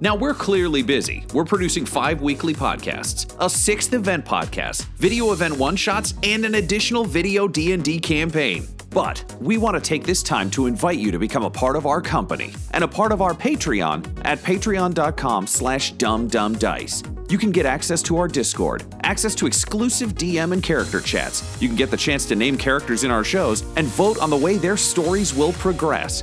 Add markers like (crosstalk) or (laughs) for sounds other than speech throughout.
Now, we're clearly busy. We're producing five weekly podcasts, a sixth event podcast, video event one-shots, and an additional video D&D campaign. But we want to take this time to invite you to become a part of our company and a part of our Patreon at patreon.com slash dumbdumbdice. You can get access to our Discord, access to exclusive DM and character chats. You can get the chance to name characters in our shows and vote on the way their stories will progress.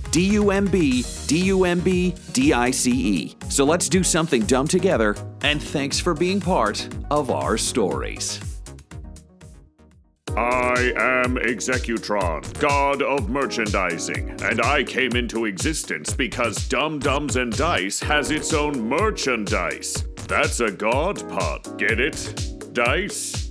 D U M B D U M B D I C E. So let's do something dumb together, and thanks for being part of our stories. I am Executron, god of merchandising, and I came into existence because Dumb Dumbs and Dice has its own merchandise. That's a god pod, get it? Dice?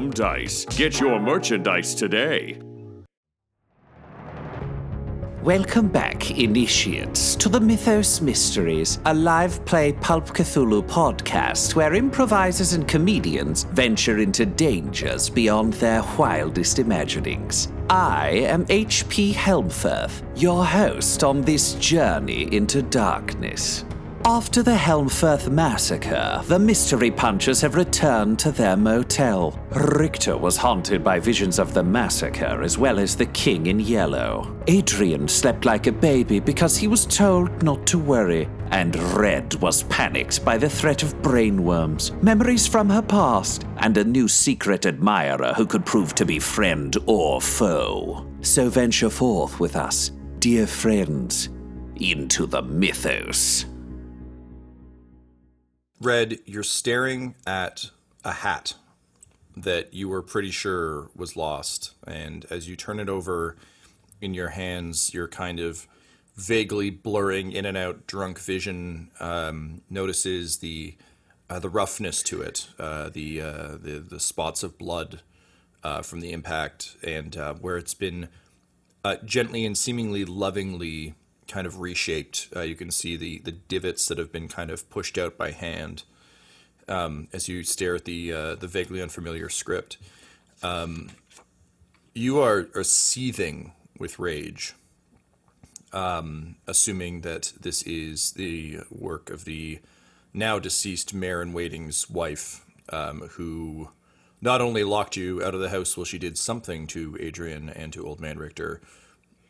dice. Get your merchandise today. Welcome back, initiates, to the Mythos Mysteries, a live play Pulp Cthulhu podcast where improvisers and comedians venture into dangers beyond their wildest imaginings. I am H.P. Helmfirth, your host on this journey into darkness. After the Helmfirth massacre, the mystery punchers have returned to their motel. Richter was haunted by visions of the massacre as well as the King in Yellow. Adrian slept like a baby because he was told not to worry. And Red was panicked by the threat of brainworms, memories from her past, and a new secret admirer who could prove to be friend or foe. So venture forth with us, dear friends, into the mythos. Red, you're staring at a hat that you were pretty sure was lost. And as you turn it over in your hands, you're kind of vaguely blurring in and out drunk vision um, notices the uh, the roughness to it, uh, the, uh, the the spots of blood uh, from the impact, and uh, where it's been uh, gently and seemingly lovingly kind of reshaped. Uh, you can see the the divots that have been kind of pushed out by hand um, as you stare at the uh, the vaguely unfamiliar script. Um, you are, are seething with rage, um, assuming that this is the work of the now deceased mayor in waiting's wife, um, who not only locked you out of the house while she did something to Adrian and to Old Man Richter,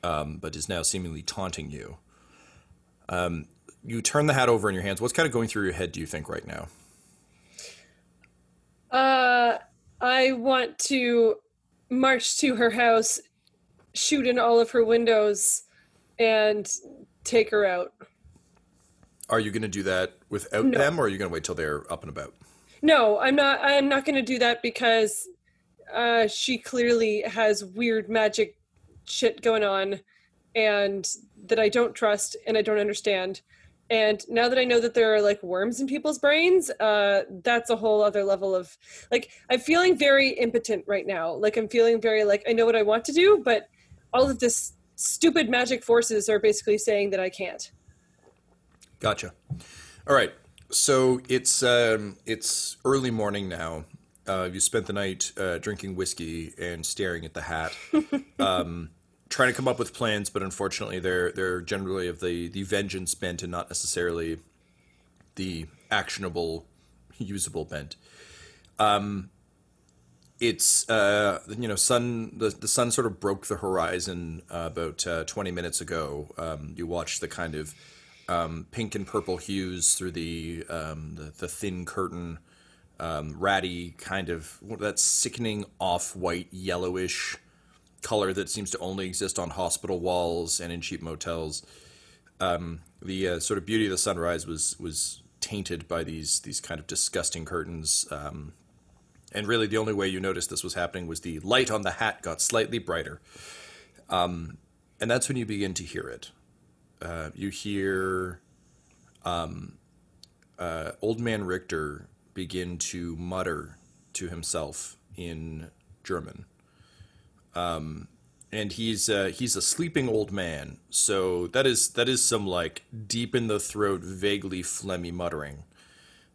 um, but is now seemingly taunting you. Um, you turn the hat over in your hands. What's kind of going through your head, do you think, right now? Uh, I want to march to her house, shoot in all of her windows, and take her out. Are you going to do that without No. them, or are you going to wait till they're up and about? No, I'm not. I'm not going to do that because uh, she clearly has weird magic shit going on, and that I don't trust and I don't understand. And now that I know that there are like worms in people's brains, uh, that's a whole other level of like I'm feeling very impotent right now. Like I'm feeling very like I know what I want to do, but all of this stupid magic forces are basically saying that I can't. Gotcha. All right. So it's um, it's early morning now. Uh, you spent the night uh, drinking whiskey and staring at the hat, (laughs) um, trying to come up with plans, but unfortunately, they're they're generally of the the vengeance bent and not necessarily the actionable, usable bent. Um, it's uh, you know sun the, the sun sort of broke the horizon uh, about uh, 20 minutes ago um, you watch the kind of um, pink and purple hues through the um, the, the thin curtain um, ratty kind of that sickening off-white yellowish color that seems to only exist on hospital walls and in cheap motels um, the uh, sort of beauty of the sunrise was was tainted by these these kind of disgusting curtains um, and really, the only way you noticed this was happening was the light on the hat got slightly brighter. Um, and that's when you begin to hear it. Uh, you hear um, uh, Old Man Richter begin to mutter to himself in German. Um, and he's uh, he's a sleeping old man, so that is that is some like deep in the throat, vaguely phlegmy muttering.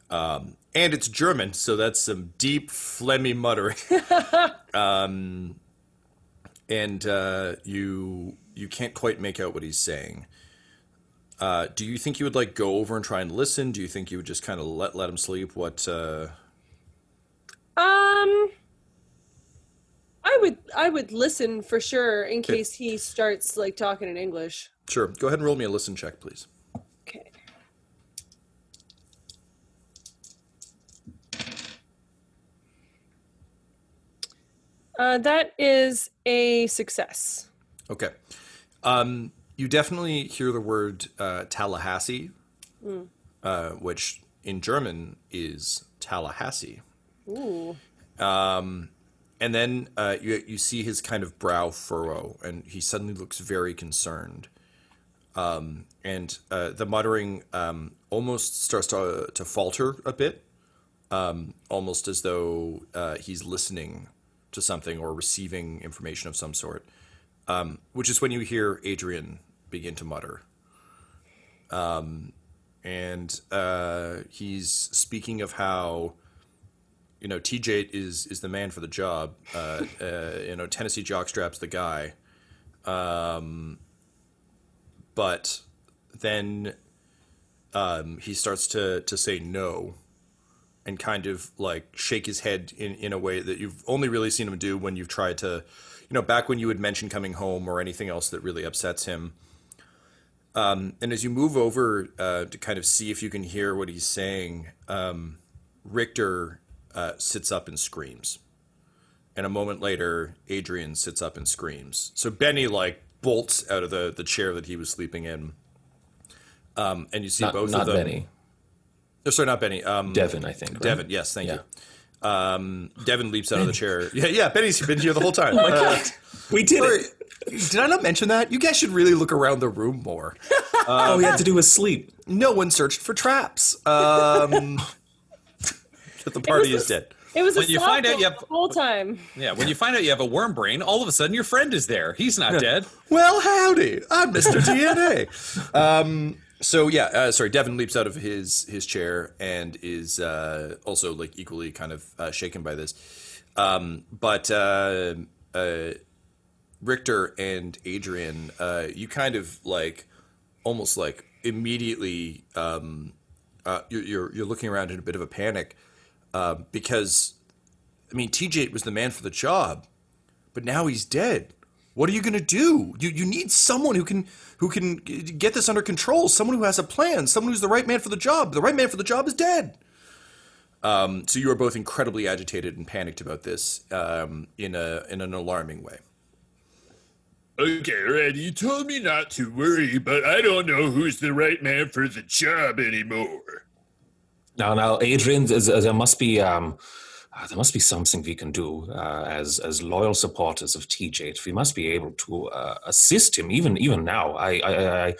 Um, and it's German, so that's some deep phlegmy muttering. (laughs) um, and uh, you you can't quite make out what he's saying. Uh, do you think you would like go over and try and listen? Do you think you would just kind of let let him sleep? What? Uh... Um, I would I would listen for sure in case he starts like talking in English. Sure. Go ahead and roll me a listen check, please. Okay. Uh, that is a success. Okay. Um, you definitely hear the word uh, Tallahassee, Mm. uh, which in German is Tallahassee. Ooh. Um, and then uh, you you see his kind of brow furrow, and he suddenly looks very concerned. Um, and uh, the muttering um, almost starts to to falter a bit, um, almost as though uh, he's listening to something or receiving information of some sort. Um, which is when you hear Adrian begin to mutter. Um, and uh, he's speaking of how you know, TJ is is the man for the job. Uh, uh, you know, Tennessee Jockstrap's the guy. Um, but then um, he starts to to say no, and kind of like shake his head in in a way that you've only really seen him do when you've tried to, you know, back when you would mention coming home or anything else that really upsets him. Um, and as you move over uh, to kind of see if you can hear what he's saying, um, Richter uh, sits up and screams. And a moment later, Adrian sits up and screams. So Benny like bolts out of the, the chair that he was sleeping in. Um, and you see Not, both not of them. Benny. Oh, sorry, not Benny. Um, Devin, I think. right? Devin, yes, thank Yeah. you. Um, Devin leaps out of the chair. Yeah, yeah, Benny's been here the whole time. (laughs) Oh my Uh, God. We did it. did I not mention that? You guys should really look around the room more. All (laughs) we had to do was sleep. No one searched for traps. Um, (laughs) that the party is dead. It was When a you find out you have the whole time. Yeah, when you find out you have a worm brain, all of a sudden your friend is there. He's not dead. Well, howdy, I'm Mr. DNA. (laughs) Um, so yeah, uh, sorry. Devin leaps out of his his chair and is uh, also like equally kind of uh, shaken by this. Um, but uh, uh, Richter and Adrian, uh, you kind of like almost like immediately um, uh, you're, you're you're looking around in a bit of a panic uh, because I mean TJ was the man for the job, but now he's dead. What are you going to do? You you need someone who can who can get this under control. Someone who has a plan. Someone who's the right man for the job. The right man for the job is dead. Um, so you are both incredibly agitated and panicked about this um, in a in an alarming way. Okay, Randy, you told me not to worry, but I don't know who's the right man for the job anymore. Now, now, Adrian, there must be um, uh, there must be something we can do uh, as as loyal supporters of TJ. We must be able to uh, assist him even even now. I, I, I, I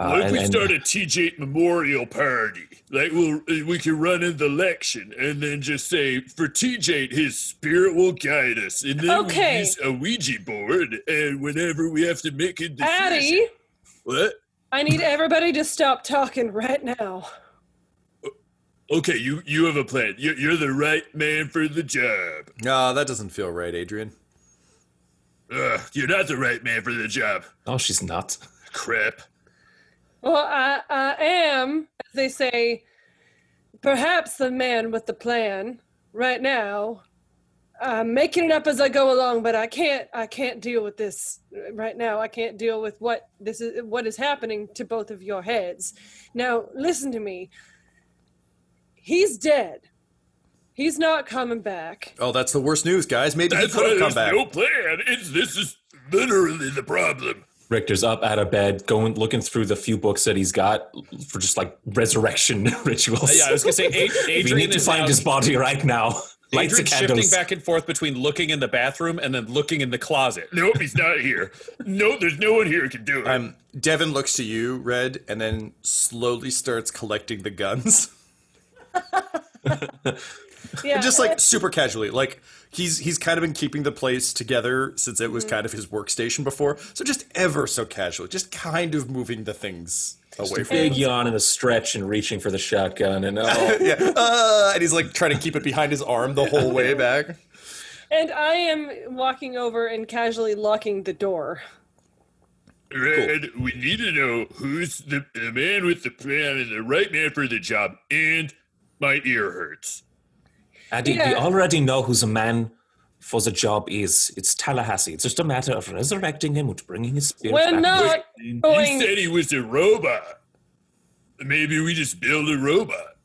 uh, What if and- we and- start a TJ memorial party? Like we'll we can run in the election and then just say for TJ his spirit will guide us, and then Okay. we use a Ouija board, and whenever we have to make a decision, Addie, what? I need everybody to stop talking right now. Okay, you you have a plan. You're, you're the right man for the job. No, that doesn't feel right, Adrian. Ugh, you're not the right man for the job. Oh, she's not. Crap. Well, I, I am, as they say, perhaps the man with the plan right now. I'm making it up as I go along, but I can't. I can't deal with this right now. I can't deal with what this is. What is happening to both of your heads? Now, listen to me. He's dead. He's not coming back. Oh, that's the worst news, guys. Maybe That's he could why have come back. no plan. It's this is literally the problem. Richter's up out of bed, going looking through the few books that he's got for just like resurrection (laughs) rituals. Yeah, I was gonna say Ad- (laughs) we Adrian need to is find now, his body right now. Lights Adrian's and shifting back and forth between looking in the bathroom and then looking in the closet. Nope, he's not here. (laughs) No, there's no one here who can do it. Um, Devin looks to you, Red, and then slowly starts collecting the guns. (laughs) Yeah, just like super casually like he's he's kind of been keeping the place together since it was kind of his workstation before. So just ever so casually just kind of moving the things away from Big yawn and a stretch and reaching for the shotgun and oh, (laughs) yeah. Uh, and he's like trying to keep it behind his arm the whole way back. And I am walking over and casually locking the door. Red, we need to know who's the, the man with the plan and the right man for the job. And my ear hurts. Addy, we already know who the man for the job is. It's Tallahassee. It's just a matter of resurrecting him and bringing his spirit back. We're back. not He going. said he was a robot. Maybe we just build a robot.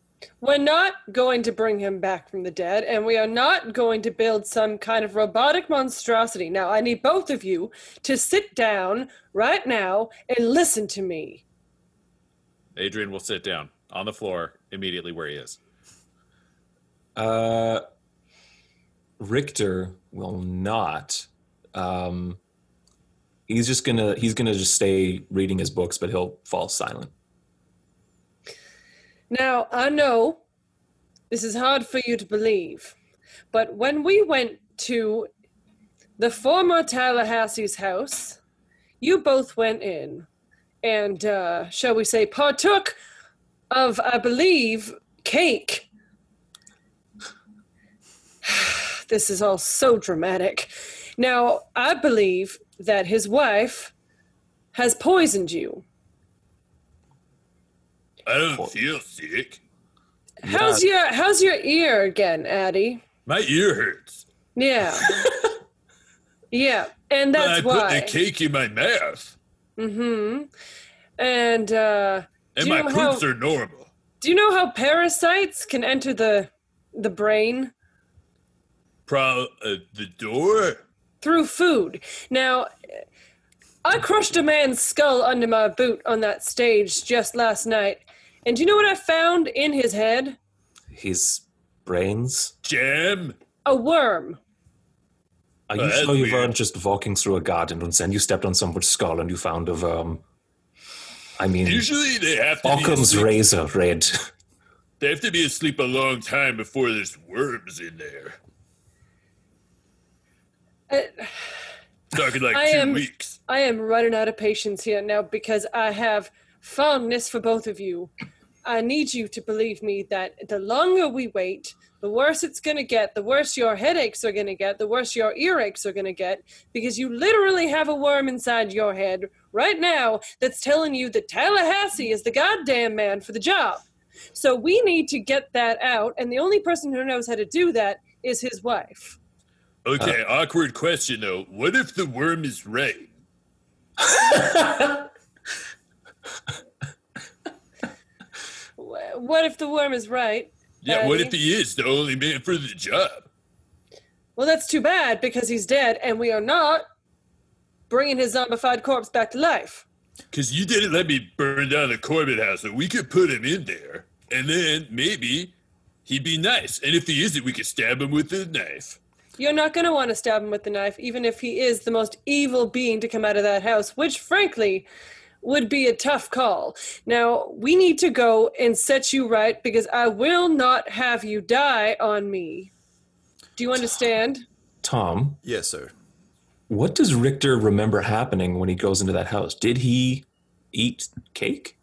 We're not going to bring him back from the dead, and we are not going to build some kind of robotic monstrosity. Now, I need both of you to sit down right now and listen to me. Adrian will sit down on the floor immediately where he is. Uh, Richter will not. Um, he's just gonna he's gonna just stay reading his books, but he'll fall silent. Now, I know this is hard for you to believe, but when we went to the former Tallahassee's house, you both went in and, uh, shall we say, partook of, I believe, cake. This is all so dramatic. Now, I believe that his wife has poisoned you. I don't feel sick. How's your How's your ear again, Addie? My ear hurts. Yeah. (laughs) yeah, and that's But I that's put why. the cake in my mouth. Mm-hmm. And uh, And Do my you know poops how- are normal. do you know how parasites can enter the the brain Pro uh, the door? through food? Now, I crushed a man's skull under my boot on that stage just last night, and do you know what I found in his head? His brains. Jam? A worm. Are you that's sure you weird. weren't just walking through a garden and then you stepped on someone's skull and you found a worm? I mean, Usually they have to Occam's asleep. razor, Red. They have to be asleep a long time before there's worms in there. (sighs) Uh, Talking like I two am- weeks. I am running out of patience here now because I have fondness for both of you. I need you to believe me that the longer we wait, the worse it's going to get, the worse your headaches are going to get, the worse your earaches are going to get, because you literally have a worm inside your head right now that's telling you that Tallahassee is the goddamn man for the job. So we need to get that out, and the only person who knows how to do that is his wife. Okay, uh, awkward question though. What if the worm is right? (laughs) What if the worm is right? Yeah, what if he is the only man for the job? Well, that's too bad because he's dead, and we are not bringing his zombified corpse back to life. Because you didn't let me burn down the Corbett house, so we could put him in there, and then maybe he'd be nice. And if he isn't, we could stab him with a knife. You're not going to want to stab him with the knife, even if he is the most evil being to come out of that house, which, frankly, would be a tough call. Now, we need to go and set you right because I will not have you die on me. Do you understand? Tom, yes sir what does Richter remember happening when he goes into that house? Did he eat cake?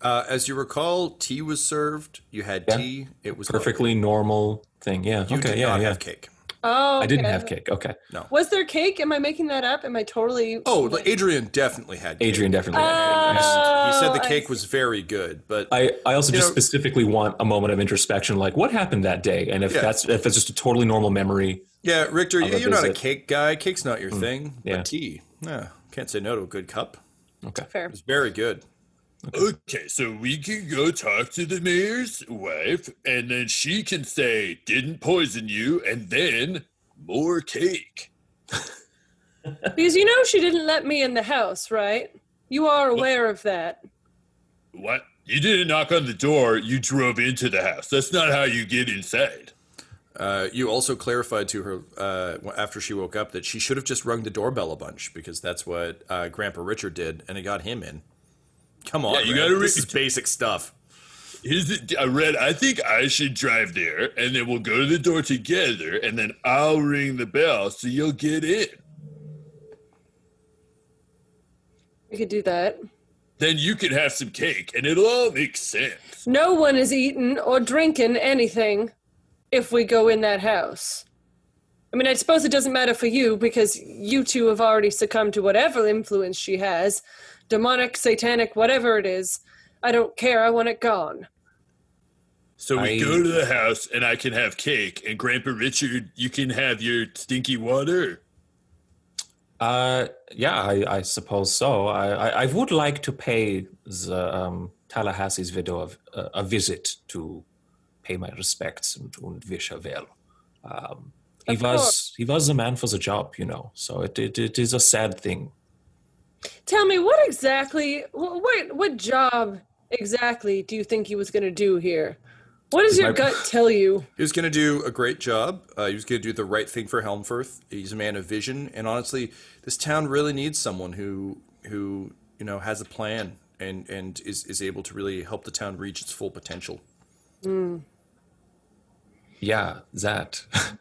Uh, as you recall, tea was served. You had Yeah. tea. It was Perfectly normal thing. Yeah. You okay. did Yeah. not Yeah. have cake. Oh, I didn't have cake. Okay. No. Was there cake? Am I making that up? Am I totally? Oh, like, Adrian definitely had. Cake. Adrian definitely. Oh, He said the oh, cake was very good, but I, I also just know- specifically want a moment of introspection, like what happened that day, and if Yeah. that's if it's just a totally normal memory. yeah, Richter, you're not a cake guy. Cake's not your mm. thing. yeah. But tea, yeah, can't say no to a good cup. Okay. fair. It's very good. Okay, so we can go talk to the mayor's wife, and then she can say, didn't poison you, and then more cake. Because you know she didn't let me in the house, right? You are aware of that. What? You didn't knock on the door, you drove into the house. That's not how you get inside. Uh, you also clarified to her uh, after she woke up that she should have just rung the doorbell a bunch because that's what uh, Grandpa Richard did, and it got him in. Come on, Yeah, you gotta this is basic stuff. Here's the, uh, Red, I think I should drive there, and then we'll go to the door together, and then I'll ring the bell so you'll get in. We could do that. Then you can have some cake, and it'll all make sense. No one is eating or drinking anything if we go in that house. I mean, I suppose it doesn't matter for you because you two have already succumbed to whatever influence she has demonic, satanic, whatever it is. I don't care. I want it gone. So we I- go to the house, and I can have cake, and Grandpa Richard, you can have your stinky water. Uh, yeah, I, I suppose so. I, I, I would like to pay the um, Tallahassee's widow a, a visit to pay my respects and to wish her well. Um, he was course. he was the man for the job, you know. So it it, it is a sad thing. Tell me, what exactly, what, what job exactly do you think he was going to do here? What does your my- gut tell you? (laughs) He was going to do a great job. Uh, he was going to do the right thing for Helmfirth. He's a man of vision, and honestly, this town really needs someone who who you know has a plan and and is is able to really help the town reach its full potential. Yeah, that. (laughs)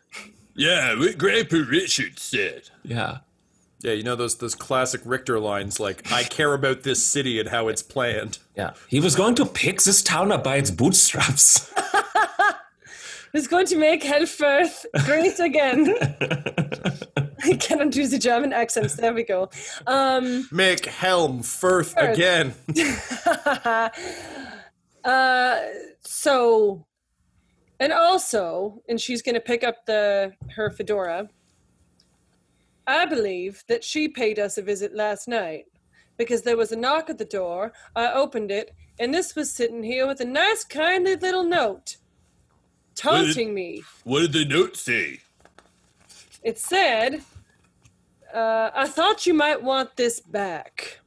Yeah, what Grandpa Richard said. yeah. Yeah, you know those those classic Richter lines like "I care about this city and how it's planned." Yeah, he was going to pick this town up by its bootstraps. (laughs) Who's going to make Helmfirth great again? (laughs) I cannot do the German accents. There we go. Um, Make Helm Firth Firth. again. (laughs) uh, so, and also, and she's going to pick up the her fedora. I believe that she paid us a visit last night because there was a knock at the door. I opened it, and this was sitting here with a nice, kindly little note taunting me. What did the note say? It said, uh, I thought you might want this back.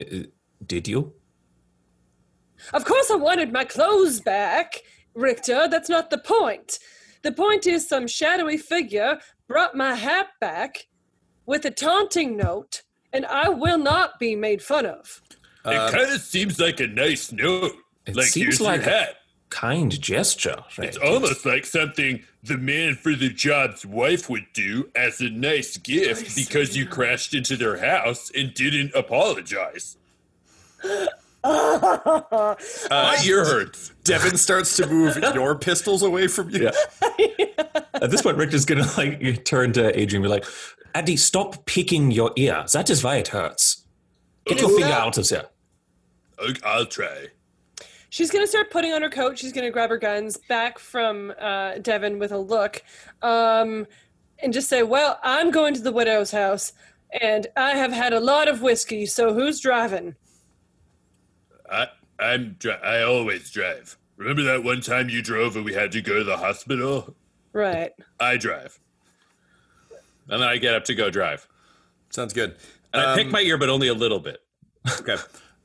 Uh, Did you? Of course, I wanted my clothes back, Richter. That's not the point. The point is, some shadowy figure brought my hat back with a taunting note, and I will not be made fun of. Uh, it kind of seems like a nice note. It like seems here's like your a- hat. Kind gesture, right? It's almost like something the man for the job's wife would do as a nice gift because you crashed into their house and didn't apologize. (laughs) (laughs) My ear hurts. Devin starts to move (laughs) your pistols away from you. (laughs) At this point, Richter's gonna like turn to Adrian and be like, Addy, stop picking your ear. That is why it hurts. Get your finger out of there. I- I'll try. She's going to start putting on her coat. She's going to grab her guns back from uh, Devin with a look um, and just say, Well, I'm going to the widow's house and I have had a lot of whiskey, so who's driving? I I'm dri- I always drive. Remember that one time you drove and we had to go to the hospital? Right. I drive. And then I get up to go drive. Sounds good. And I pick my ear, but only a little bit. Okay.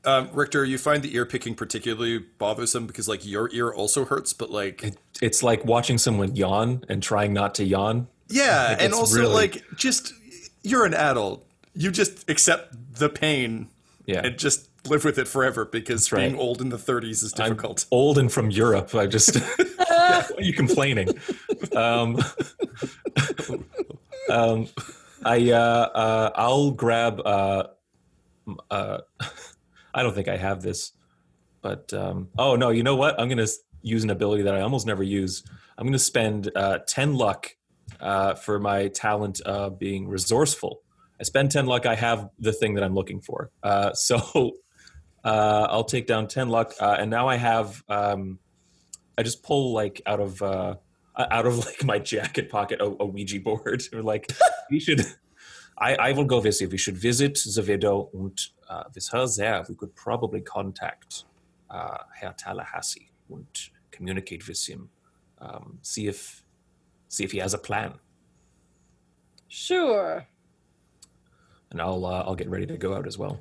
Um, Richter, you find the ear picking particularly bothersome because like your ear also hurts, but like It's like watching someone yawn and trying not to yawn. yeah, and it's also really- like just you're an adult. You just accept the pain Yeah. and just (laughs) live with it forever because right. being old in the 30s is I'm difficult. old and from Europe. I just (laughs) why are you complaining? Um, (laughs) um, I uh, uh, I'll grab uh, uh, I don't think I have this. But um, oh no, you know what? I'm gonna use an ability that I almost never use. I'm gonna spend uh, ten luck uh, for my talent uh, being resourceful. I spend ten luck. I have the thing that I'm looking for. Uh, so uh, I'll take down ten luck, uh, and now I have. Um, I just pull like out of uh, out of (laughs) like my jacket pocket a, a Ouija board. or (laughs) like (laughs) we should. I, I will go visit. We should visit the widow and uh, with her there, we could probably contact uh, Herr Tallahassee and communicate with him. Um, see if see if he has a plan, Sure. and I'll uh, I'll get ready to go out as well.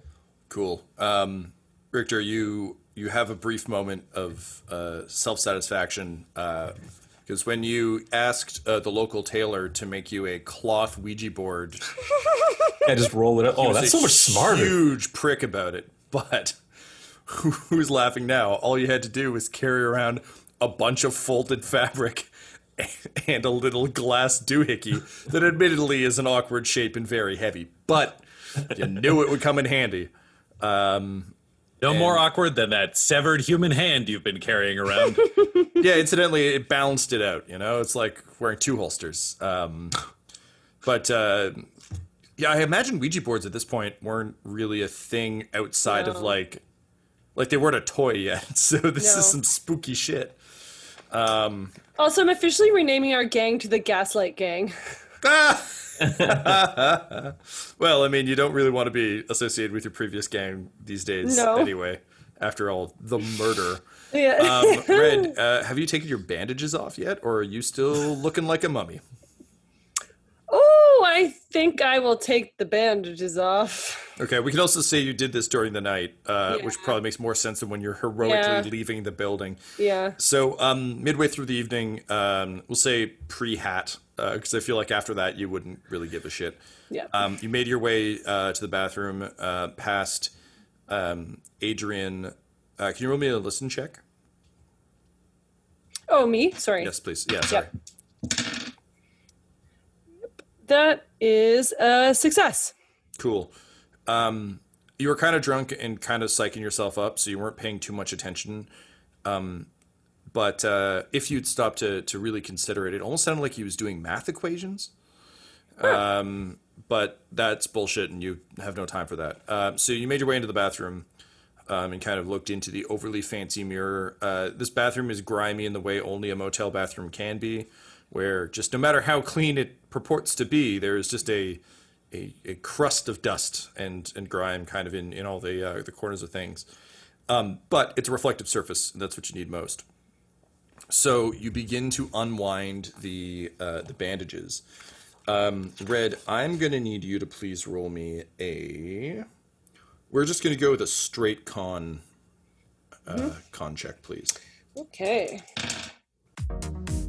Cool. Um, Richter, you you have a brief moment of uh, self satisfaction because when you asked uh, the local tailor to make you a cloth Ouija board, (laughs) and just roll it up. Oh, that's a so much smarter. Huge prick about it, but (laughs) who's laughing now? All you had to do was carry around a bunch of folded fabric (laughs) and a little glass doohickey that admittedly is an awkward shape and very heavy, but you knew it would come in handy. No more awkward than that severed human hand you've been carrying around. (laughs) yeah, incidentally, it balanced it out. You know, it's like wearing two holsters. Um, but uh, yeah, I imagine Ouija boards at this point weren't really a thing outside of like, like they weren't a toy yet. (laughs) So this No. is some spooky shit. Also, I'm officially renaming our gang to the Gaslight Gang. (laughs) (laughs) Well, I mean, you don't really want to be associated with your previous gang these days, No. anyway. After all, the murder. Yeah. Um, Red, (laughs) uh, have you taken your bandages off yet, or are you still looking like a mummy? I think I will take the bandages off. Okay, we can also say you did this during the night, uh, which probably makes more sense than when you're heroically Yeah. leaving the building. Yeah. So, um, midway through the evening, um, we'll say pre hat, because I feel like after that you wouldn't really give a shit. Yeah. Um, you made your way uh, to the bathroom uh, past um, Adrian. Uh, can you roll me a listen check? oh, me? Sorry. Yes, please. Yeah, sorry. Yep. That is a success. Cool. Um, you were kind of drunk and kind of psyching yourself up, so you weren't paying too much attention. Um, but uh, if you'd stopped to, to really consider it, it almost sounded like he was doing math equations. Um, but that's bullshit, and you have no time for that. Uh, so you made your way into the bathroom um, and kind of looked into the overly fancy mirror. Uh, this bathroom is grimy in the way only a motel bathroom can be, where just no matter how clean it purports to be, there is just a a, a crust of dust and, and grime kind of in, in all the uh, the corners of things. Um, but it's a reflective surface, and that's what you need most. So you begin to unwind the uh, the bandages. Um, Red, I'm gonna need you to please roll me a. We're just gonna go with a straight con uh, con check, please. Okay.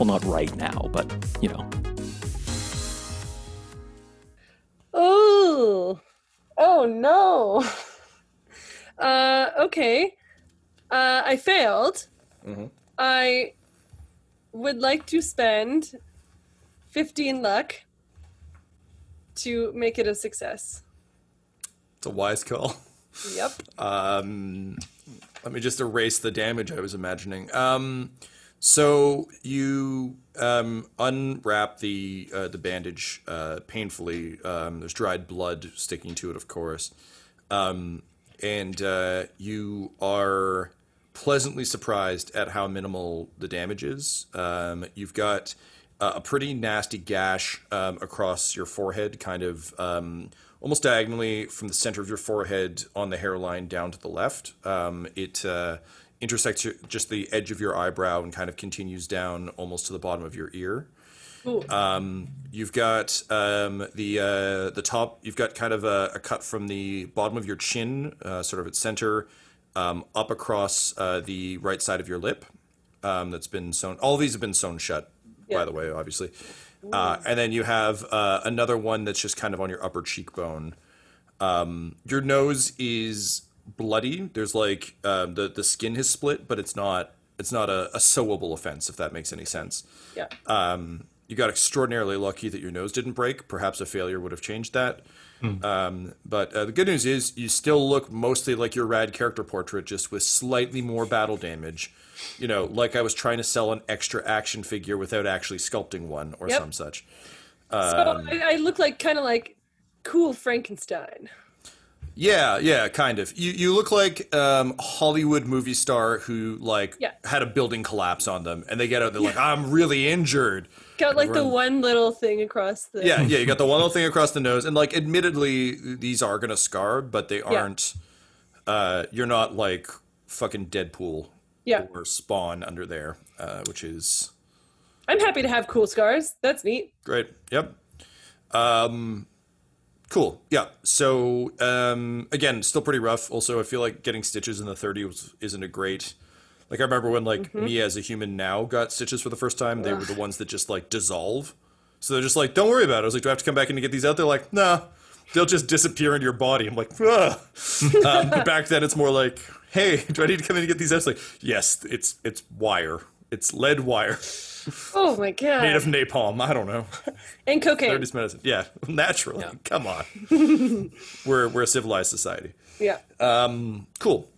Well, not right now, but you know. Oh. Oh no. (laughs) Uh okay. Uh I failed. I would like to spend 15 luck to make it a success. It's a wise call. Yep. (laughs) Um, let me just erase the damage I was imagining. Um, so you um, unwrap the uh, the bandage uh, painfully. Um, there's dried blood sticking to it, of course, um, and uh, you are pleasantly surprised at how minimal the damage is. Um, you've got a pretty nasty gash um, across your forehead, kind of um, almost diagonally from the center of your forehead on the hairline down to the left. It uh, intersects your, just the edge of your eyebrow and kind of continues down almost to the bottom of your ear. Um, you've got um, the uh, the top. You've got kind of a, a cut from the bottom of your chin, uh, sort of at center, um, up across uh, the right side of your lip. Um, that's been sewn. All these have been sewn shut, by the way, obviously. Uh, and then you have uh, another one that's just kind of on your upper cheekbone. Um, your nose is bloody. There's like um, the the skin has split, but it's not it's not a, a sewable offense, if that makes any sense. Yeah. Um, you got extraordinarily lucky that your nose didn't break. Perhaps a failure would have changed that. Um, but uh, the good news is you still look mostly like your rad character portrait, just with slightly more battle damage. You know, like I was trying to sell an extra action figure without actually sculpting one or Yep. some such. so Um, I, I look like kind of like cool Frankenstein. Yeah, yeah, kind of. You you look like um, Hollywood movie star who like Yeah. had a building collapse on them, and they get out. They're like, "I'm really injured." Got like the one little thing across the. Yeah, yeah. You got the one (laughs) little thing across the nose, and like, admittedly, these are gonna scar, but they aren't. Uh, you're not like fucking Deadpool Yeah. or Spawn under there, uh, which is I'm happy to have cool scars. That's neat. Great. Yep. Um, cool. Yeah. So um, again, still pretty rough. Also, I feel like getting stitches in the 30 was, isn't a great. Like I remember when like me as a human now got stitches for the first time. They were the ones that just like dissolve. So they're just like, don't worry about it. I was like, do I have to come back in to get these out? They're like, nah. They'll just disappear into your body. I'm like, Ugh. (laughs) um, but back then it's more like, hey, do I need to come in and get these out? It's like, yes, it's it's wire. It's lead wire Oh my god. (laughs) made of napalm. I don't know. and cocaine. 30s medicine. Yeah, (laughs) naturally. Come on. (laughs) we're we're a civilized society. Yeah. Um, cool.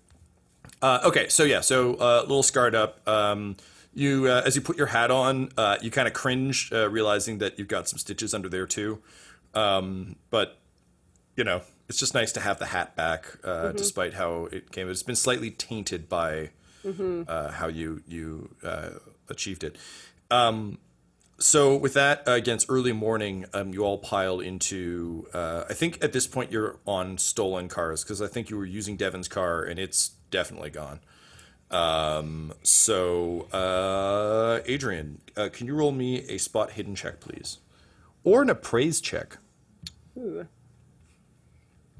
Uh, okay, so yeah, so uh, a little scarred up. Um, you uh, as you put your hat on, uh, you kind of cringe, uh, realizing that you've got some stitches under there too. Um, but you know, it's just nice to have the hat back, uh, despite how it came. It's been slightly tainted by uh, how you you uh, achieved it. Um, so with that, uh, again, it's early morning. Um, you all pile into. Uh, I think at this point you're on stolen cars because I think you were using Devin's car and it's definitely gone. Um, so uh, Adrian, uh, can you roll me a spot hidden check, please, or an appraise check? Ooh.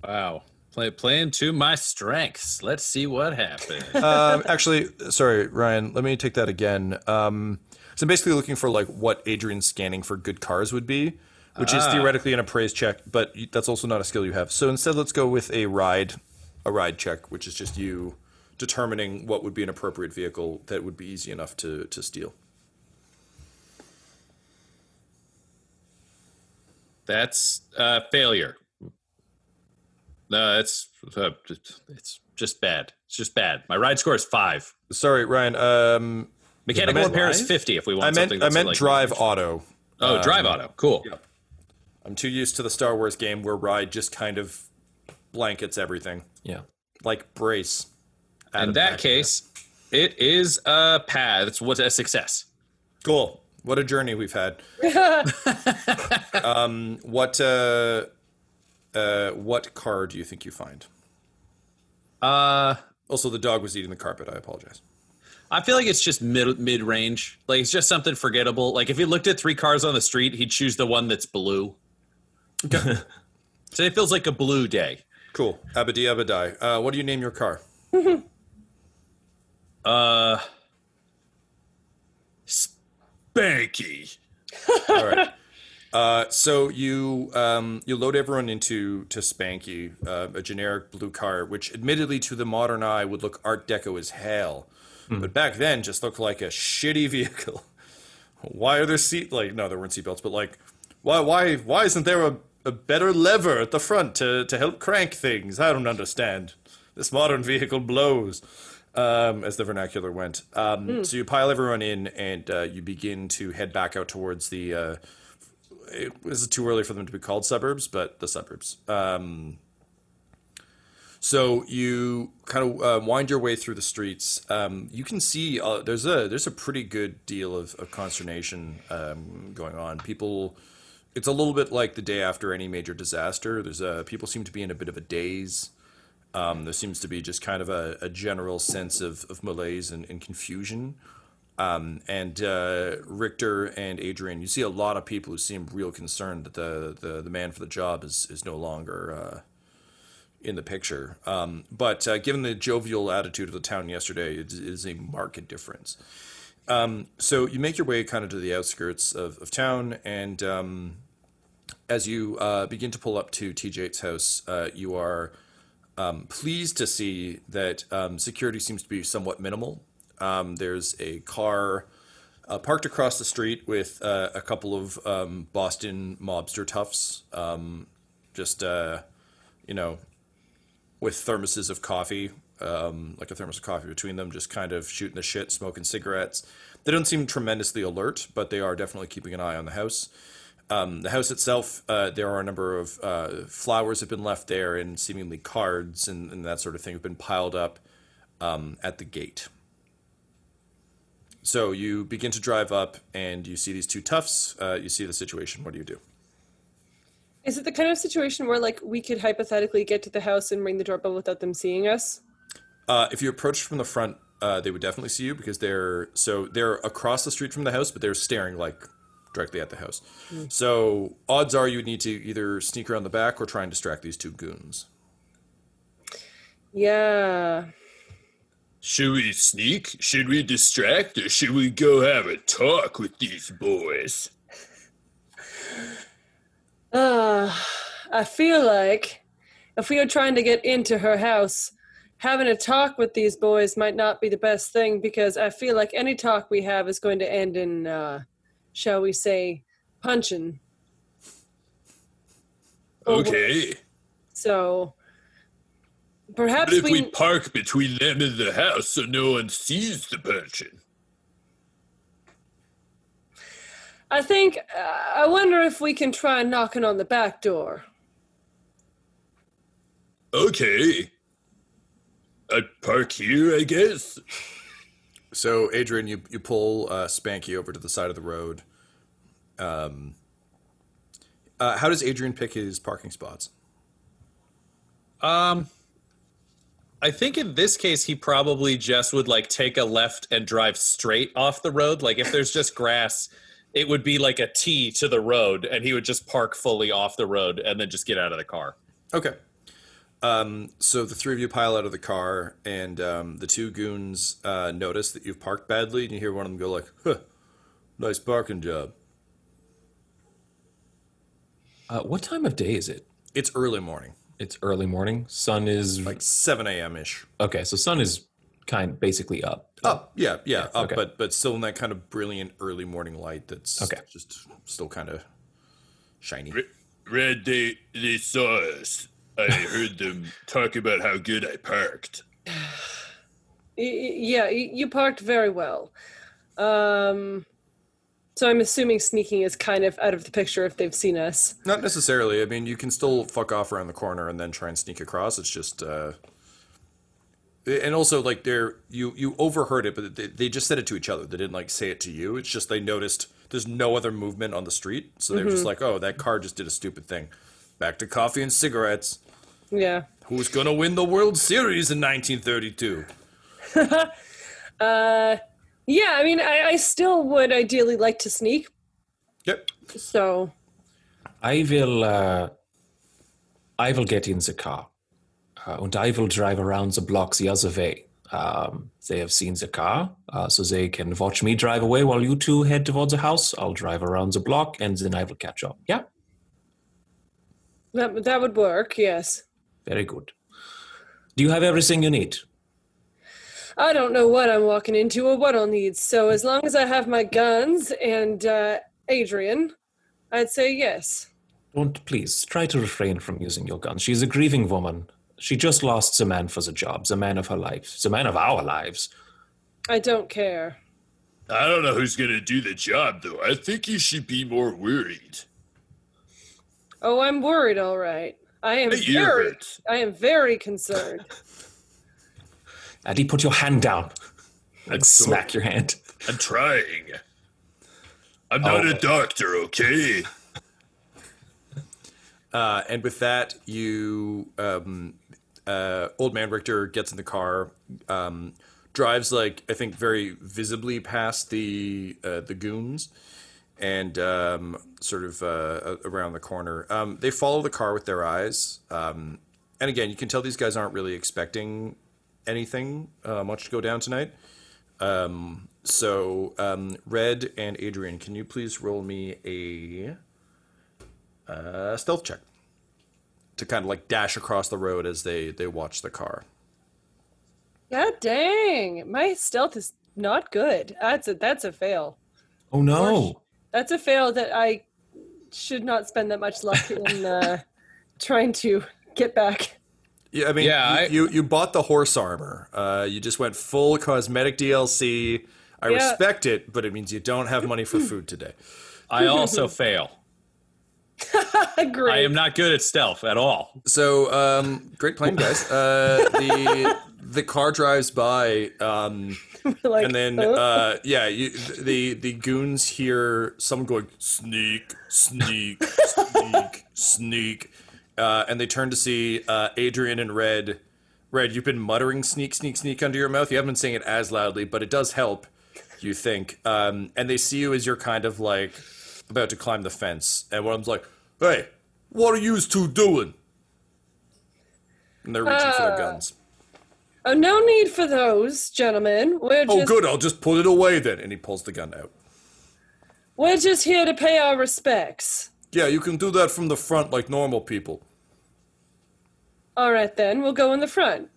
Wow. Play, playing to my strengths. Let's see what happens. (laughs) um, actually, sorry, Ryan. Let me take that again. Um, so I'm basically looking for like what Adrian's scanning for good cars would be, which is Ah. theoretically an appraise check, but that's also not a skill you have. So instead, let's go with a ride, a ride check, which is just you determining what would be an appropriate vehicle that would be easy enough to to steal. That's uh, failure. No, it's uh, it's just bad. It's just bad. My ride score is five. Sorry, Ryan. Um, Mechanical meant- repair is fifty. If we want I meant something, I meant like, drive auto. Oh, drive Um, auto. Cool. I'm too used to the Star Wars game where ride just kind of blankets everything, Yeah. like brace. In that Machina. case, it is a pad. It's what's a success. Cool. What a journey we've had. (laughs) um, what uh, uh, what car do you think you find? Uh, Also, the dog was eating the carpet. I apologize. I feel like it's just mid mid range. Like it's just something forgettable. Like if he looked at three cars on the street, he'd choose the one that's blue. (laughs) so it feels like a blue day. Cool. Abadi Abadai. Uh, what do you name your car? (laughs) Uh, Spanky. All right. Uh, so you um, you load everyone into to Spanky, uh, a generic blue car, which admittedly to the modern eye would look Art Deco as hell, but back then just looked like a shitty vehicle. (laughs) why are there seat like no there weren't seatbelts, but like why why why isn't there a, a better lever at the front to to help crank things? I don't understand. This modern vehicle blows. Um, as the vernacular went. Um, So you pile everyone in and uh, you begin to head back out towards the uh, it was too early for them to be called suburbs, but the suburbs. Um, so you kind of uh, wind your way through the streets. Um, you can see uh, there's a there's a pretty good deal of, of consternation um, going on. People, it's a little bit like the day after any major disaster. There's a people seem to be in a bit of a daze. Um, there seems to be just kind of a, a general sense of, of malaise and, and confusion. Um, and uh, Richter and Adrian, you see a lot of people who seem real concerned that the, the, the man for the job is, is no longer, uh, in the picture. Um, but uh, given the jovial attitude of the town yesterday, it is a marked difference. Um, so you make your way kind of to the outskirts of, of town, and um, as you uh, begin to pull up to TJ's house, uh, you are um, pleased to see that um, security seems to be somewhat minimal. Um, there's a car uh, parked across the street with uh, a couple of um, Boston mobster toughs, um, just uh, you know, with thermoses of coffee, um, like a thermos of coffee between them, just kind of shooting the shit, smoking cigarettes. They don't seem tremendously alert, but they are definitely keeping an eye on the house. Um, the house itself, uh, there are a number of uh, flowers have been left there, and seemingly cards and, and that sort of thing have been piled up um, at the gate. So you begin to drive up, and you see these two toughs. Uh, you see the situation. What do you do? Is it the kind of situation where like we could hypothetically get to the house and ring the doorbell without them seeing us? Uh, if you approach from the front, uh, they would definitely see you because they're so they're across the street from the house, but they're staring like directly at the house. So odds are you would need to either sneak around the back or try and distract these two goons. Yeah. Should we sneak? Should we distract? Or should we go have a talk with these boys? Uh, I feel like if we are trying to get into her house, having a talk with these boys might not be the best thing because I feel like any talk we have is going to end in, uh, shall we say, punching. Okay. So perhaps But if we. we park between them and the house so no one sees the punching. I think. Uh, I wonder if we can try knocking on the back door. Okay. I'd park here, I guess. So Adrian, you you pull uh, Spanky over to the side of the road. Um, uh, how does Adrian pick his parking spots? Um, I think in this case he probably just would like take a left and drive straight off the road. Like if there's just grass, it would be like a T to the road, and he would just park fully off the road and then just get out of the car. Okay. Um, so the three of you pile out of the car, and um, the two goons uh, notice that you've parked badly, and you hear one of them go like, huh, "Nice parking job." Uh, what time of day is it? It's early morning, It's early morning. Sun is like seven a.m. ish. okay. So sun is kind of basically up. Oh yeah, yeah, up, okay. but but still in that kind of brilliant early morning light. That's Okay. just still kind of shiny. Re- Red, they, they saw us. I heard them (laughs) talk about how good I parked. (sighs) Y- y- yeah, you parked very well. Um, so I'm assuming sneaking is kind of out of the picture if they've seen us. Not necessarily. I mean, you can still fuck off around the corner and then try and sneak across. It's just, uh, and also like they're you you overheard it, but they, they just said it to each other. They didn't like say it to you. It's just they noticed there's no other movement on the street, so they're just like, oh, that car just did a stupid thing. Back to coffee and cigarettes. Yeah. Who's gonna win the World Series in 1932? (laughs) Uh, yeah, I mean, I, I still would ideally like to sneak. Yep. So, I will. Uh, I will get in the car, uh, and I will drive around the block the other way. Um, they have seen the car, uh, so they can watch me drive away while you two head towards the house. I'll drive around the block, and then I will catch up. Yeah, that, that would work, yes. very good. Do you have everything you need? I don't know what I'm walking into or what I'll need. So, as long as I have my guns and uh, Adrian, I'd say yes. Don't please try to refrain from using your guns. She's a grieving woman. She just lost the man for the job, the man of her life, the man of our lives. I don't care. I don't know who's gonna do the job, though. I think you should be more worried. Oh, I'm worried, all right. I am Hey, very. I am very concerned. (laughs) Eddie, put your hand down. Like I'm smack your hand. I'm trying. I'm not Oh. a doctor, okay? (laughs) Uh, and with that, you, um, uh, old man Richter gets in the car, um, drives like I think very visibly past the uh, the goons, and um, sort of uh, around the corner. Um, they follow the car with their eyes, um, and again, you can tell these guys aren't really expecting anything uh, much to go down tonight. Um, so, um, Red and Adrian, can you please roll me a uh, stealth check to kind of like dash across the road as they they watch the car? God dang, my stealth is not good. That's a that's a fail. Oh no! That's a fail that I should not spend that much luck in uh, (laughs) trying to get back. Yeah, I mean, Yeah, you, I- you you bought the horse armor. Uh, you just went full cosmetic DLC. I Yeah. respect it, but it means you don't have money for food today. (laughs) I also fail. (laughs) Great. I am not good at stealth at all. So, um, great playing, guys. Uh, the the car drives by, um, (laughs) like, and then oh. uh, yeah, you, the the goons hear someone going sneak, sneak, sneak, sneak, uh, and they turn to see uh, Adrian and Red. Red, you've been muttering sneak, sneak, sneak under your mouth. You haven't been saying it as loudly, but it does help. You think, um, and they see you as you're kind of like about to climb the fence, and one of them's like, "Hey, what are you two doing?" And they're reaching for their guns. oh, no need for those, gentlemen. We're Oh, just good. I'll just put it away then. And he pulls the gun out. we're just here to pay our respects. Yeah, you can do that from the front like normal people. All right then, we'll go in the front.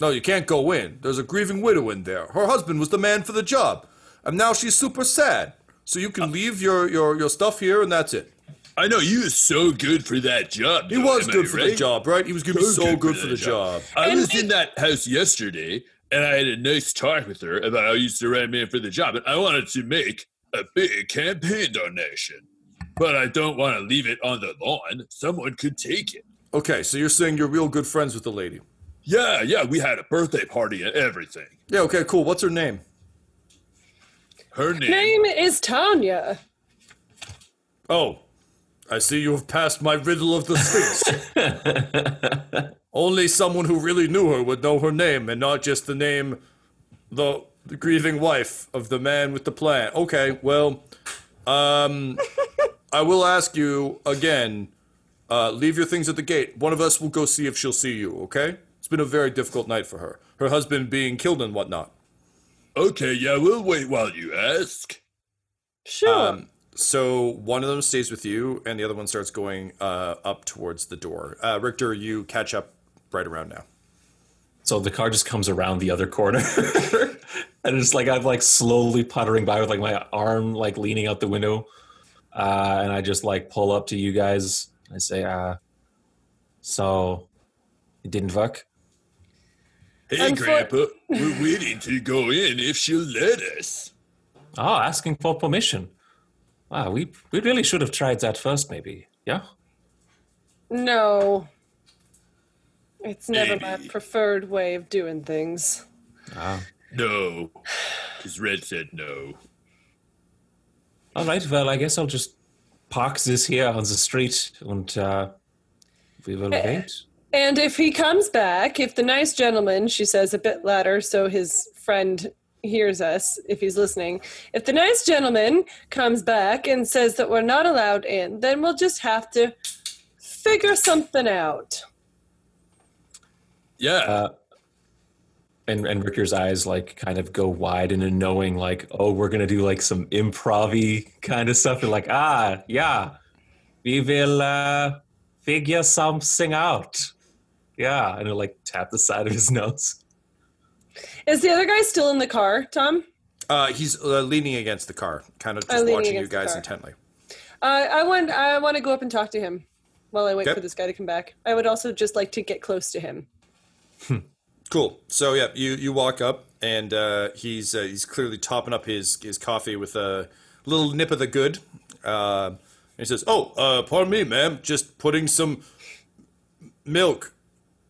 No, you can't go in. There's a grieving widow in there. Her husband was the man for the job. And now she's super sad. So you can uh, leave your, your, your stuff here and that's it. I know you was so good for that job. He though, was am I good for the job, right? He was gonna be so good for the that job. I And was we- in that house yesterday, and I had a nice talk with her about how he's the right man for the job, and I wanted to make a big campaign donation. But I don't want to leave it on the lawn. Someone could take it. Okay, so you're saying you're real good friends with the lady. Yeah, yeah, we had a birthday party and everything. Yeah, okay, cool. What's her name? Her name, Name is Tanya. Oh, I see you have passed my riddle of the Sphinx. (laughs) Only someone who really knew her would know her name and not just the name, the, the grieving wife of the man with the plan. Okay, well, um, I will ask you again. Uh, leave your things at the gate. One of us will go see if she'll see you. Okay? It's been a very difficult night for her. Her husband being killed and whatnot. Okay, yeah, we'll wait while you ask. Sure. Um, so one of them stays with you, and the other one starts going uh, up towards the door. Uh, Richter, you catch up right around now. So the car just comes around the other corner, (laughs) and it's like I'm like slowly puttering by with like my arm like leaning out the window, uh, and I just like pull up to you guys. I say, uh, "So it didn't work." Hey, Unfor- Grandpa, we're waiting to go in if she'll let us. Oh, asking for permission. Wow, we we really should have tried that first, maybe. Yeah. no. It's never my preferred way of doing things. Ah. No, (sighs) because Red said no. All right. Well, I guess I'll just park this here on the street, and uh, we will wait. And if he comes back, if the nice gentleman, she says a bit louder so his friend hears us if he's listening, if the nice gentleman comes back and says that we're not allowed in, then we'll just have to figure something out. Yeah, Uh, and and Richter's eyes like kind of go wide in a knowing like oh we're gonna do like some improv kind of stuff and like ah yeah we will uh figure something out yeah and he'll like tap the side of his nose Is the other guy still in the car, Tom? Uh, he's uh, leaning against the car, kind of Oh, just leaning watching you guys intently. Uh, I want I want to go up and talk to him while I wait Okay. for this guy to come back. I would also just like to get close to him. Cool. So yeah, you you walk up, and uh, he's uh, he's clearly topping up his his coffee with a little nip of the good. Uh, and he says, "Oh, uh, pardon me, ma'am, just putting some milk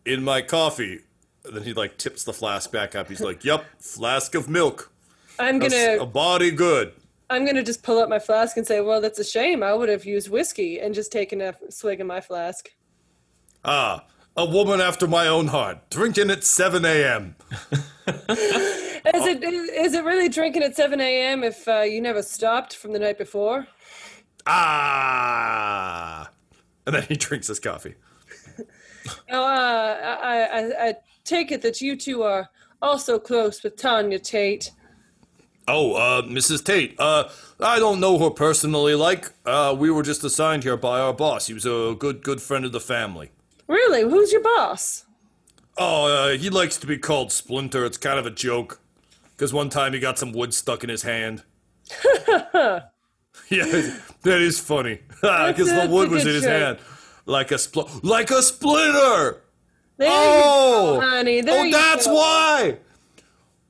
in my coffee." And then he like tips the flask back up. He's like, "Yep, flask of milk. I'm gonna a body good." I'm gonna just pull up my flask and say, "Well, that's a shame. I would have used whiskey and just taken a swig of my flask." Ah, a woman after my own heart, drinking at 7 a.m. (laughs) Is it is it really drinking at 7 a.m. if uh, you never stopped from the night before? Ah, and then he drinks his coffee. Now, (laughs) uh, I, I, I take it that you two are also close with Tanya Tate. Oh, uh, Mrs. Tate. Uh, I don't know her personally. Like, uh, we were just assigned here by our boss. He was a good, good friend of the family. Really? Who's your boss? Oh, uh, he likes to be called Splinter. It's kind of a joke. Because one time he got some wood stuck in his hand. (laughs) yeah, that is funny. (laughs) Because the wood was in his hand, like a spl- like a splinter. There oh, you go, honey. There oh, that's go. why.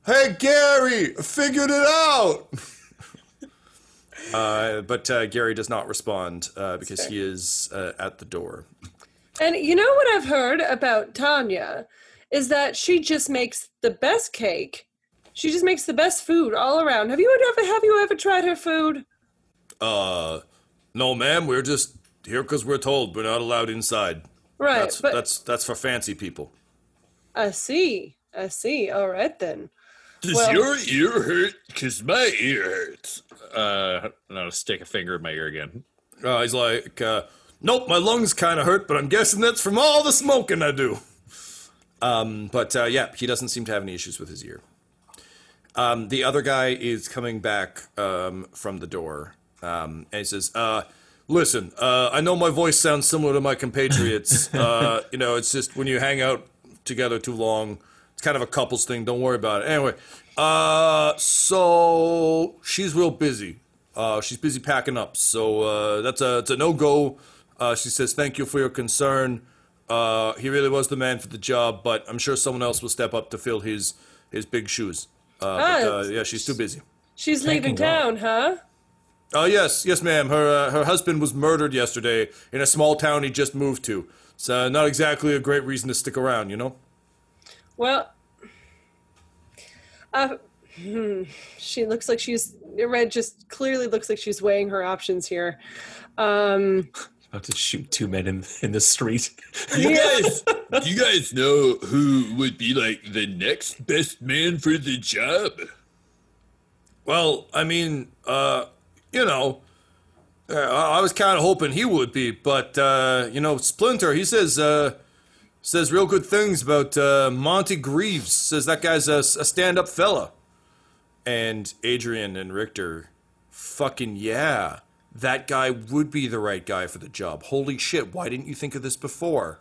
Hey, Gary, figured it out. (laughs) uh, but uh, Gary does not respond uh, because he is uh, at the door. And you know what I've heard about Tanya is that she just makes the best cake. She just makes the best food all around. Have you ever have you ever tried her food? Uh, no, ma'am, we're just here because we're told we're not allowed inside. Right, That's but that's that's for fancy people. I see. I see. All right then. Does Well- your ear hurt? Because my ear hurts. Uh, and I'll stick a finger in my ear again. Uh, he's like, uh, nope, my lungs kind of hurt, but I'm guessing that's from all the smoking I do. Um, but uh, yeah, he doesn't seem to have any issues with his ear. Um, the other guy is coming back um, from the door, um, and he says, uh, "Listen, uh, I know my voice sounds similar to my compatriots. (laughs) uh, you know, it's just when you hang out together too long, it's kind of a couples thing. Don't worry about it. Anyway, uh, so she's real busy. Uh, she's busy packing up, so uh, that's a it's a no go. Uh, she says, "Thank you for your concern. Uh, he really was the man for the job, but I'm sure someone else will step up to fill his his big shoes. Uh, but, uh, Ah, yeah, she's too busy. She's leaving town, huh? Oh yes, yes, ma'am. Her uh, her husband was murdered yesterday in a small town he just moved to. It's uh, not exactly a great reason to stick around, you know. Well, uh, hmm, she looks like she's Red. Just clearly looks like she's weighing her options here. Um, About to shoot two men in, in the street. Do you guys, (laughs) do you guys know who would be like the next best man for the job? Well, I mean, uh, you know, uh, I I was kind of hoping he would be, but uh, you know, Splinter, he says uh, says real good things about uh, Monty Greaves. Says that guy's a, a stand-up fella. And Adrian and Richter, fucking yeah, that guy would be the right guy for the job. Holy shit! Why didn't you think of this before?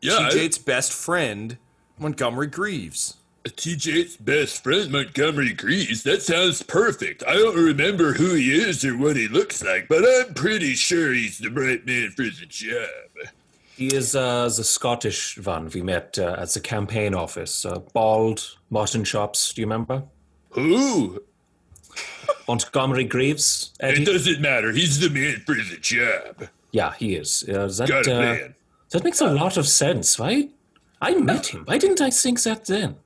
Yeah, I- TJ's best friend, Montgomery Greaves. TJ's best friend, Montgomery Greaves. That sounds perfect. I don't remember who he is or what he looks like, but I'm pretty sure he's the right man for the job. He is uh, the Scottish one we met uh, at the campaign office. Uh, bald, mutton chops. Do you remember? Who? Montgomery Greaves. It doesn't matter. He's the man for the job. Yeah, he is. Uh, that, Got a uh, plan. that makes a lot of sense. Why? I met him. Why didn't I think that then?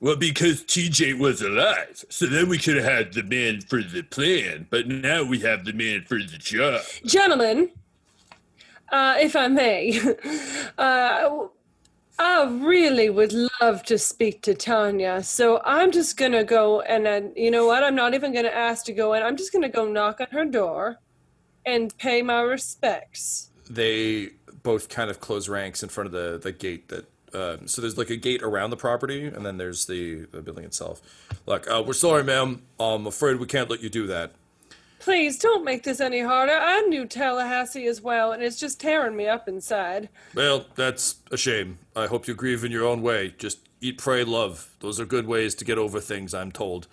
Well, because TJ was alive. So then we could have had the man for the plan, but now we have the man for the job. gentlemen, uh, if I may, (laughs) uh, I really would love to speak to Tanya. So I'm just gonna go and then, you know what? I'm not even gonna ask to go in. I'm just gonna go knock on her door and pay my respects. they both kind of close ranks in front of the the gate that um, so there's like a gate around the property and then there's the, the building itself like uh, we're sorry ma'am i'm afraid we can't let you do that Please don't make this any harder. I knew Tallahassee as well, and it's just tearing me up inside. well that's a shame i hope you grieve in your own way just eat pray love those are good ways to get over things i'm told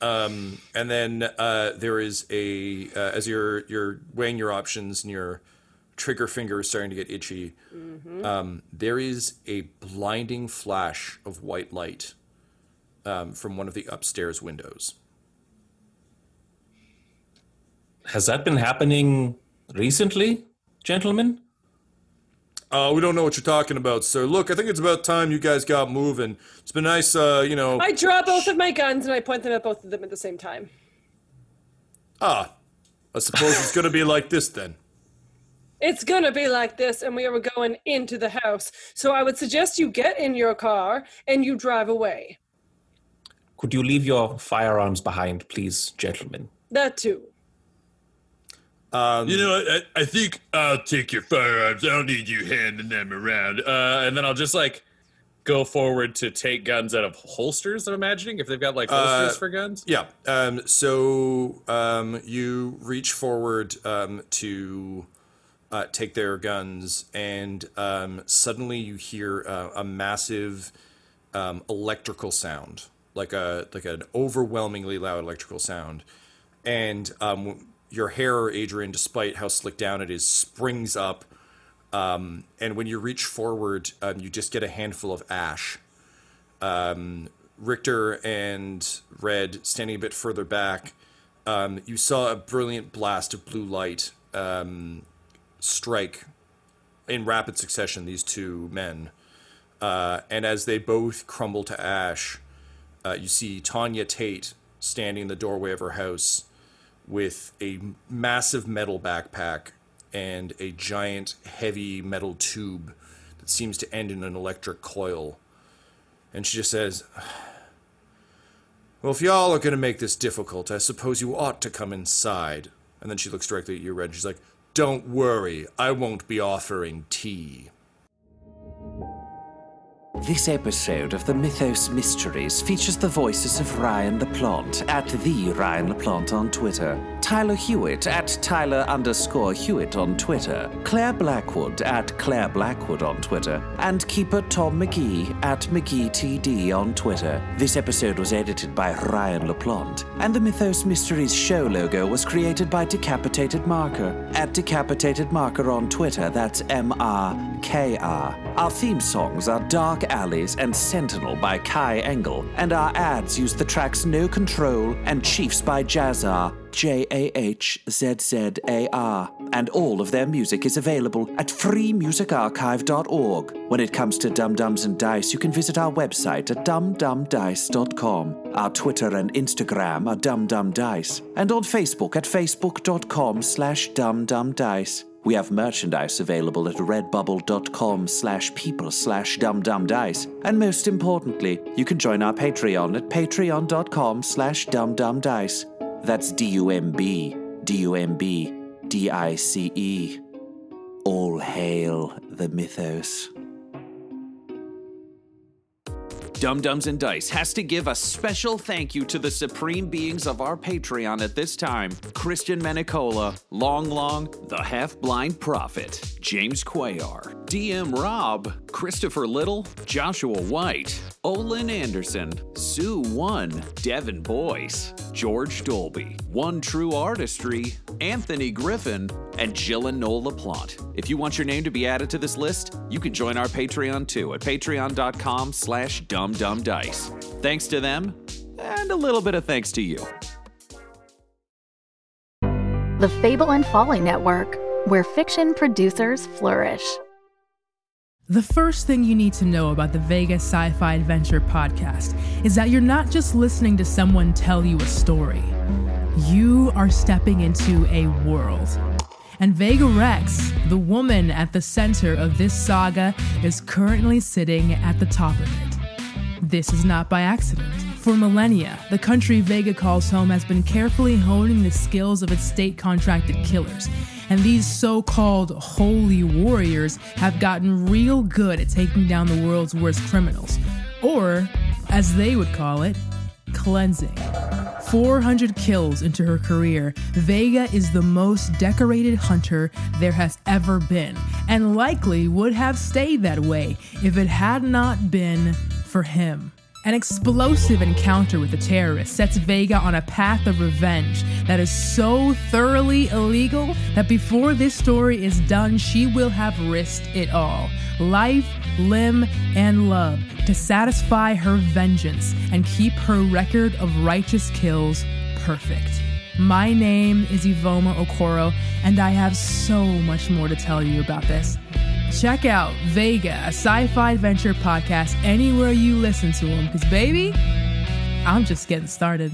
um, and then uh, there is a uh, as you're you're weighing your options and your trigger finger is starting to get itchy um, there is a blinding flash of white light um, from one of the upstairs windows. Has that been happening recently, gentlemen? Uh, we don't know what you're talking about, sir. Look, I think it's about time you guys got moving. It's been nice, uh, you know. I draw both of my guns and I point them at both of them at the same time. Ah, I suppose it's going to be like this then. It's gonna be like this, and we are going into the house. So I would suggest you get in your car and you drive away. Could you leave your firearms behind, please, gentlemen? That too. Um, You know. I, I think I'll take your firearms. I don't need you handing them around. Uh, and then I'll just like go forward to take guns out of holsters. I'm imagining if they've got like holsters Uh, for guns. Yeah. Um, so um, you reach forward um, to uh, take their guns, and um, suddenly you hear uh, a massive um, electrical sound, like a like an overwhelmingly loud electrical sound, and um, your hair, Adrian, despite how slicked down it is, springs up. Um, and when you reach forward, um, you just get a handful of ash. Um, Richter and Red standing a bit further back, um, you saw a brilliant blast of blue light um, strike in rapid succession these two men. Uh, and as they both crumble to ash, uh, you see Tanya Tate standing in the doorway of her house with a massive metal backpack and a giant heavy metal tube that seems to end in an electric coil. And she just says, Well, if y'all are going to make this difficult, I suppose you ought to come inside. And then she looks directly at you, Red. And She's like, Don't worry, I won't be offering tea. This episode of the Mythos Mysteries features the voices of Ryan LaPlante at the Ryan LaPlante on Twitter, Tyler Hewitt at Tyler underscore Hewitt on Twitter, Clare Blackwood at Clare Blackwood on Twitter, and keeper Tom McGee at McGeeTD on Twitter. This episode was edited by Ryan LaPlante, and the Mythos Mysteries show logo was created by Decapitated Marker at Decapitated Marker on Twitter. That's M R K R. Our theme songs are Dark Alleys and Sentinel by Kai Engel, and our ads use the tracks No Control and Chiefs by Jahzzar, J A H Z Z A R. And all of their music is available at freemusicarchive.org. When it comes to Dumb Dumbs and Dice, you can visit our website at dumbdumbdice.com. Our Twitter and Instagram are dumbdumbdice, and on Facebook at facebook.com slash dumbdumbdice. We have merchandise available at redbubble.com slash people slash dumbdumbdice. And most importantly, you can join our Patreon at patreon.com slash dumbdumbdice. That's D-U-M-B, D-U-M-B, D-I-C-E. All hail the mythos. Dumb Dumbs and Dice has to give a special thank you to the supreme beings of our Patreon at this time Christian Menicola, Long Long, The Half Blind Prophet, James Cuellar, DM Rob, Christopher Little, Joshua White, Olin Anderson, Sue One, Devin Boyce, George Dolby, One True Artistry, Anthony Griffin, and Jill and Noel LaPlante. If you want your name to be added to this list, you can join our Patreon too at patreon.com slash dumbdumbdice. Thanks to them, and a little bit of thanks to you. The Fable and Folly Network, where fiction producers flourish. The first thing you need to know about the Vegas Sci Fi Adventure podcast is that you're not just listening to someone tell you a story, you are stepping into a world. And Vega Rex, the woman at the center of this saga, is currently sitting at the top of it. This is not by accident. For millennia, the country Vega calls home has been carefully honing the skills of its state contracted killers. And these so called holy warriors have gotten real good at taking down the world's worst criminals. Or, as they would call it, cleansing. 400 kills into her career, Vega is the most decorated hunter there has ever been, and likely would have stayed that way if it had not been for him. An explosive encounter with the terrorist sets Vega on a path of revenge that is so thoroughly illegal that before this story is done, she will have risked it all life, limb, and love to satisfy her vengeance and keep her record of righteous kills perfect. My name is Ivoma Okoro, and I have so much more to tell you about this. Check out Vega, a sci fi adventure podcast, anywhere you listen to them, because baby, I'm just getting started.